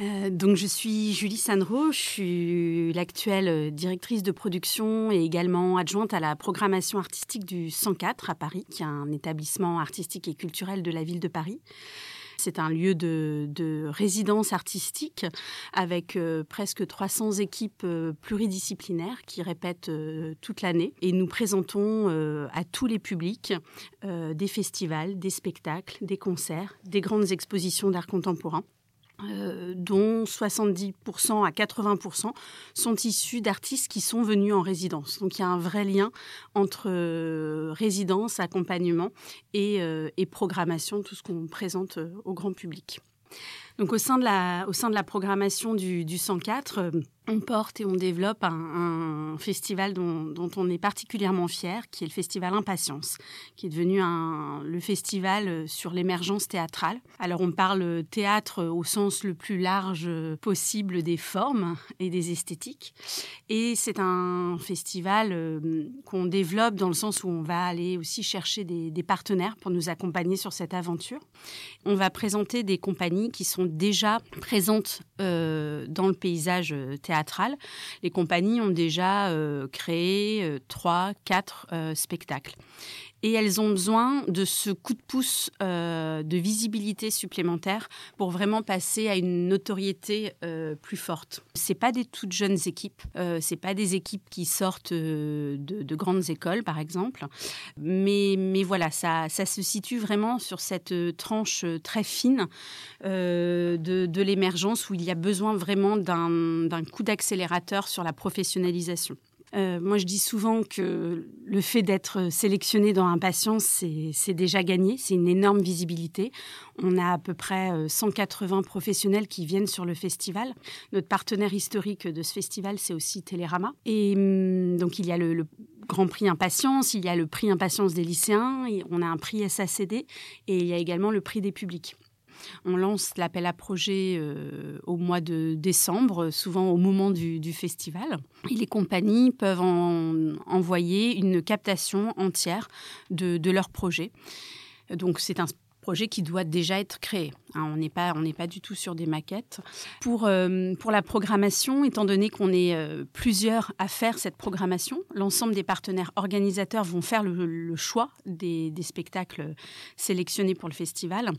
Euh, donc je suis Julie Sanro, je suis l'actuelle directrice de production et également adjointe à la programmation artistique du 104 à Paris, qui est un établissement artistique et culturel de la ville de Paris. C'est un lieu de, résidence artistique avec euh, presque 300 équipes euh, pluridisciplinaires qui répètent toute l'année. Et nous présentons à tous les publics des festivals, des spectacles, des concerts, des grandes expositions d'art contemporain. Euh, dont 70% à 80% sont issus d'artistes qui sont venus en résidence. Donc il y a un vrai lien entre euh, résidence, accompagnement euh, et, programmation, tout ce qu'on présente au grand public. Donc au sein de la, au sein de la programmation du, du 104, on porte et on développe un, festival dont, on est particulièrement fier, qui est le festival Impatience, qui est devenu un, le festival sur l'émergence théâtrale. Alors on parle théâtre au sens le plus large possible des formes et des esthétiques. Et c'est un festival euh, qu'on développe dans le sens où on va aller aussi chercher des, partenaires pour nous accompagner sur cette aventure. On va présenter des compagnies qui sont déjà présentes euh, dans le paysage théâtral. Les compagnies ont déjà euh, créé euh, trois, quatre euh, spectacles et elles ont besoin de ce coup de pouce euh, de visibilité supplémentaire pour vraiment passer à une notoriété euh, plus forte. C'est pas des toutes jeunes équipes, euh, c'est pas des équipes qui sortent de, de, grandes écoles par exemple, mais, mais voilà, ça, ça se situe vraiment sur cette tranche très fine de, de l'émergence où il y a besoin vraiment d'un coup d'accélérateur sur la professionnalisation. Euh, moi, je dis souvent que le fait d'être sélectionné dans Impatience, c'est déjà gagné. C'est une énorme visibilité. On a à peu près 180 euh, professionnels qui viennent sur le festival. Notre partenaire historique de ce festival, c'est aussi Télérama. Et hum, donc, il y a le, Grand Prix Impatience, il y a le prix Impatience des lycéens, on a un prix SACD et il y a également le prix des publics. On lance l'appel à projet euh, au mois de décembre, souvent au moment du, festival. Et les compagnies peuvent envoyer une captation entière de, leur projet. Donc c'est un projet qui doit déjà être créé. Hein, on n'est pas, pas du tout sur des maquettes. Pour, euh, pour la programmation, étant donné qu'on est euh, plusieurs à faire cette programmation, l'ensemble des partenaires organisateurs vont faire le, choix des, spectacles sélectionnés pour le festival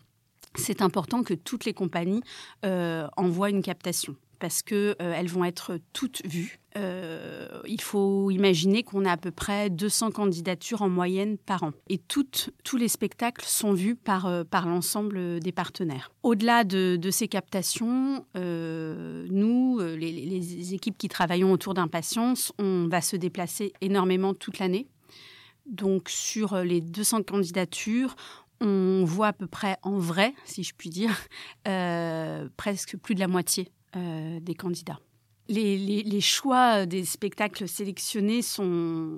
c'est important que toutes les compagnies euh, envoient une captation parce qu'elles euh, vont être toutes vues. Euh, il faut imaginer qu'on a à peu près 200 candidatures en moyenne par an. Et tous les spectacles sont vus par, par l'ensemble des partenaires. Au-delà de, ces captations, nous, les, les, équipes qui travaillons autour d'Impatience, on va se déplacer énormément toute l'année. Donc sur les 200 candidatures, on voit à peu près en vrai, si je puis dire, euh, presque plus de la moitié euh, des candidats. Les, choix des spectacles sélectionnés sont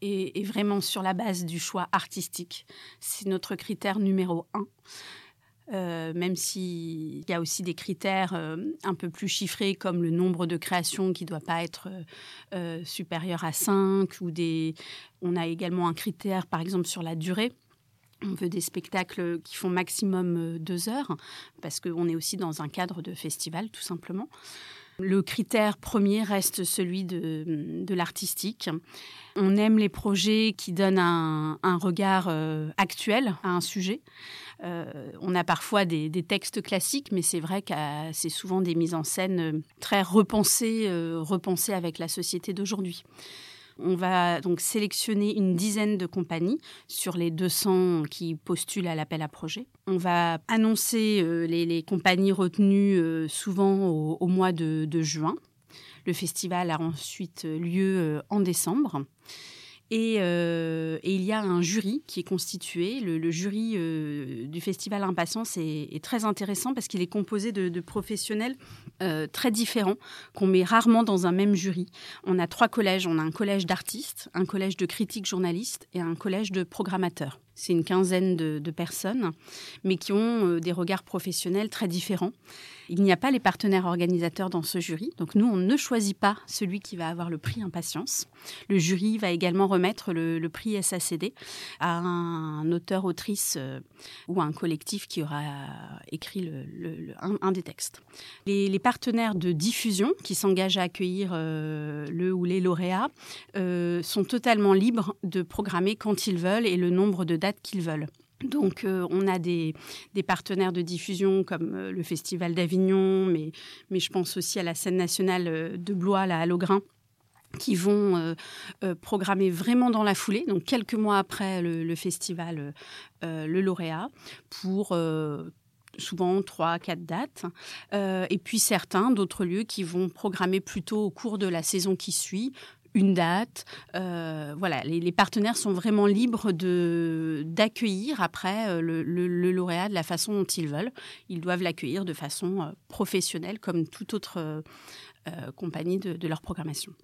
et, vraiment sur la base du choix artistique. C'est notre critère numéro un. Euh, même s'il y a aussi des critères un peu plus chiffrés comme le nombre de créations qui ne doit pas être supérieur à 5 ou des on a également un critère par exemple sur la durée on veut des spectacles qui font maximum euh, deux heures, parce qu'on est aussi dans un cadre de festival, tout simplement. Le critère premier reste celui de, l'artistique. On aime les projets qui donnent un, regard euh, actuel à un sujet. Euh, on a parfois des, textes classiques, mais c'est vrai que c'est souvent des mises en scène très repensées, repensées avec la société d'aujourd'hui. On va donc sélectionner une dizaine de compagnies sur les 200 qui postulent à l'appel à projet. On va annoncer euh, les, compagnies retenues euh, souvent au, mois de, juin. Le festival a ensuite lieu euh, en décembre. Euh, et, il y a un jury qui est constitué. Le, jury euh, du Festival Impatience est, très intéressant parce qu'il est composé de, professionnels euh, très différents qu'on met rarement dans un même jury. On a trois collèges. On a un collège d'artistes, un collège de critiques journalistes et un collège de programmateurs. C'est une quinzaine de, personnes, mais qui ont des regards professionnels très différents. Il n'y a pas les partenaires organisateurs dans ce jury, donc nous, on ne choisit pas celui qui va avoir le prix Impatience. Le jury va également remettre le, prix SACD à un auteur-autrice ou à un collectif qui aura écrit un, des textes. Les, partenaires de diffusion qui s'engagent à accueillir le ou les lauréats sont totalement libres de programmer quand ils veulent et le nombre de dates qu'ils veulent. Donc, euh, on a des, partenaires de diffusion comme euh, le Festival d'Avignon, mais, je pense aussi à la scène nationale euh, de Blois, là, à qui vont programmer vraiment dans la foulée, donc quelques mois après le, festival, le lauréat, pour souvent trois, quatre dates. et puis certains d'autres lieux qui vont programmer plutôt au cours de la saison qui suit, date. Euh, voilà, les, partenaires sont vraiment libres de d'accueillir après euh, le, lauréat de la façon dont ils veulent. Ils doivent l'accueillir de façon euh, professionnelle, comme toute autre compagnie de leur programmation.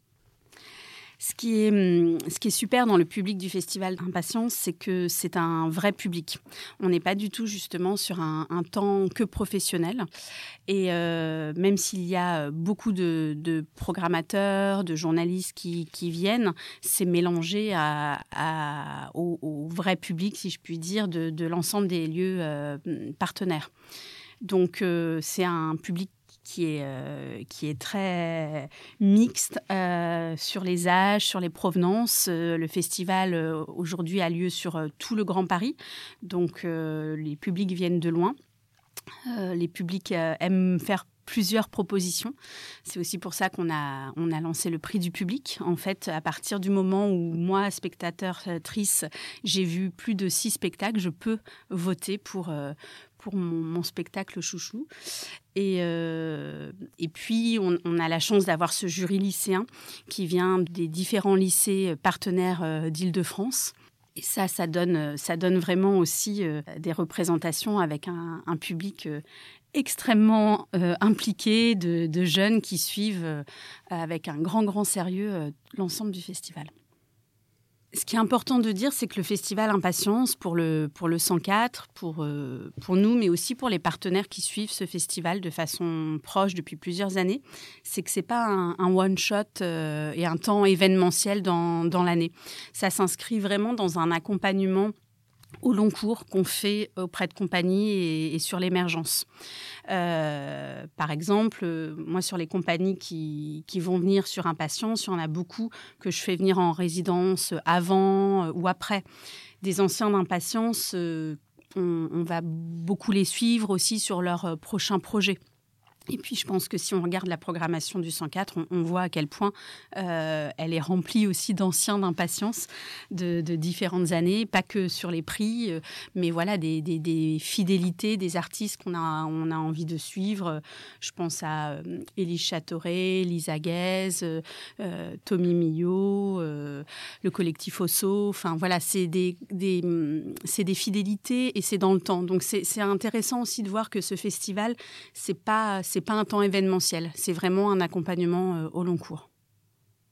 Ce qui, est, hum, ce qui est super dans le public du Festival d'Impatience, c'est que c'est un vrai public. On n'est pas du tout justement sur un, temps que professionnel. Et euh, même s'il y a beaucoup de, programmateurs, de journalistes qui, viennent, c'est mélangé au, vrai public, si je puis dire, de, l'ensemble des lieux euh, partenaires. Donc euh, c'est un public qui est, euh, qui est très mixte euh, sur les âges, sur les provenances. Euh, le festival aujourd'hui a lieu sur tout le Grand Paris, donc les publics viennent de loin. les publics aiment faire plusieurs propositions. C'est aussi pour ça qu'on a, on a lancé le prix du public. En fait, à partir du moment où moi, spectateur, trice, j'ai vu plus de six spectacles, je peux voter pour, pour mon, spectacle chouchou. Et, euh, et puis, on, a la chance d'avoir ce jury lycéen qui vient des différents lycées partenaires euh, d'Île-de-France. Et ça, ça donne, ça donne vraiment aussi euh, des représentations avec un, public extrêmement impliqué, de, jeunes qui suivent avec un grand, grand sérieux l'ensemble du festival. Ce qui est important de dire, c'est que le festival Impatience, pour le, pour le 104, pour, euh, pour nous, mais aussi pour les partenaires qui suivent ce festival de façon proche depuis plusieurs années, c'est que ce n'est pas un, one-shot euh, et un temps événementiel dans, dans l'année. Ça s'inscrit vraiment dans un accompagnement au long cours qu'on fait auprès de compagnies et, sur l'émergence. Euh, par exemple, euh, moi sur les compagnies qui, vont venir sur Impatience, il y en a beaucoup que je fais venir en résidence avant euh, ou après. Des anciens d'Impatience, on, va beaucoup les suivre aussi sur leurs prochains projets. Et puis, je pense que si on regarde la programmation du 104, on, voit à quel point euh, elle est remplie aussi d'anciens d'impatience de, différentes années, pas que sur les prix, euh, mais voilà, des, fidélités des artistes qu'on a, on a envie de suivre. Je pense à euh, Élise Châteauret, Lisa Guez, Tommy Millot, le collectif Osso. Enfin, voilà, c'est des, des, des fidélités et c'est dans le temps. Donc, c'est intéressant aussi de voir que ce festival, c'est pas c'est pas un temps événementiel, c'est vraiment un accompagnement euh, au long cours.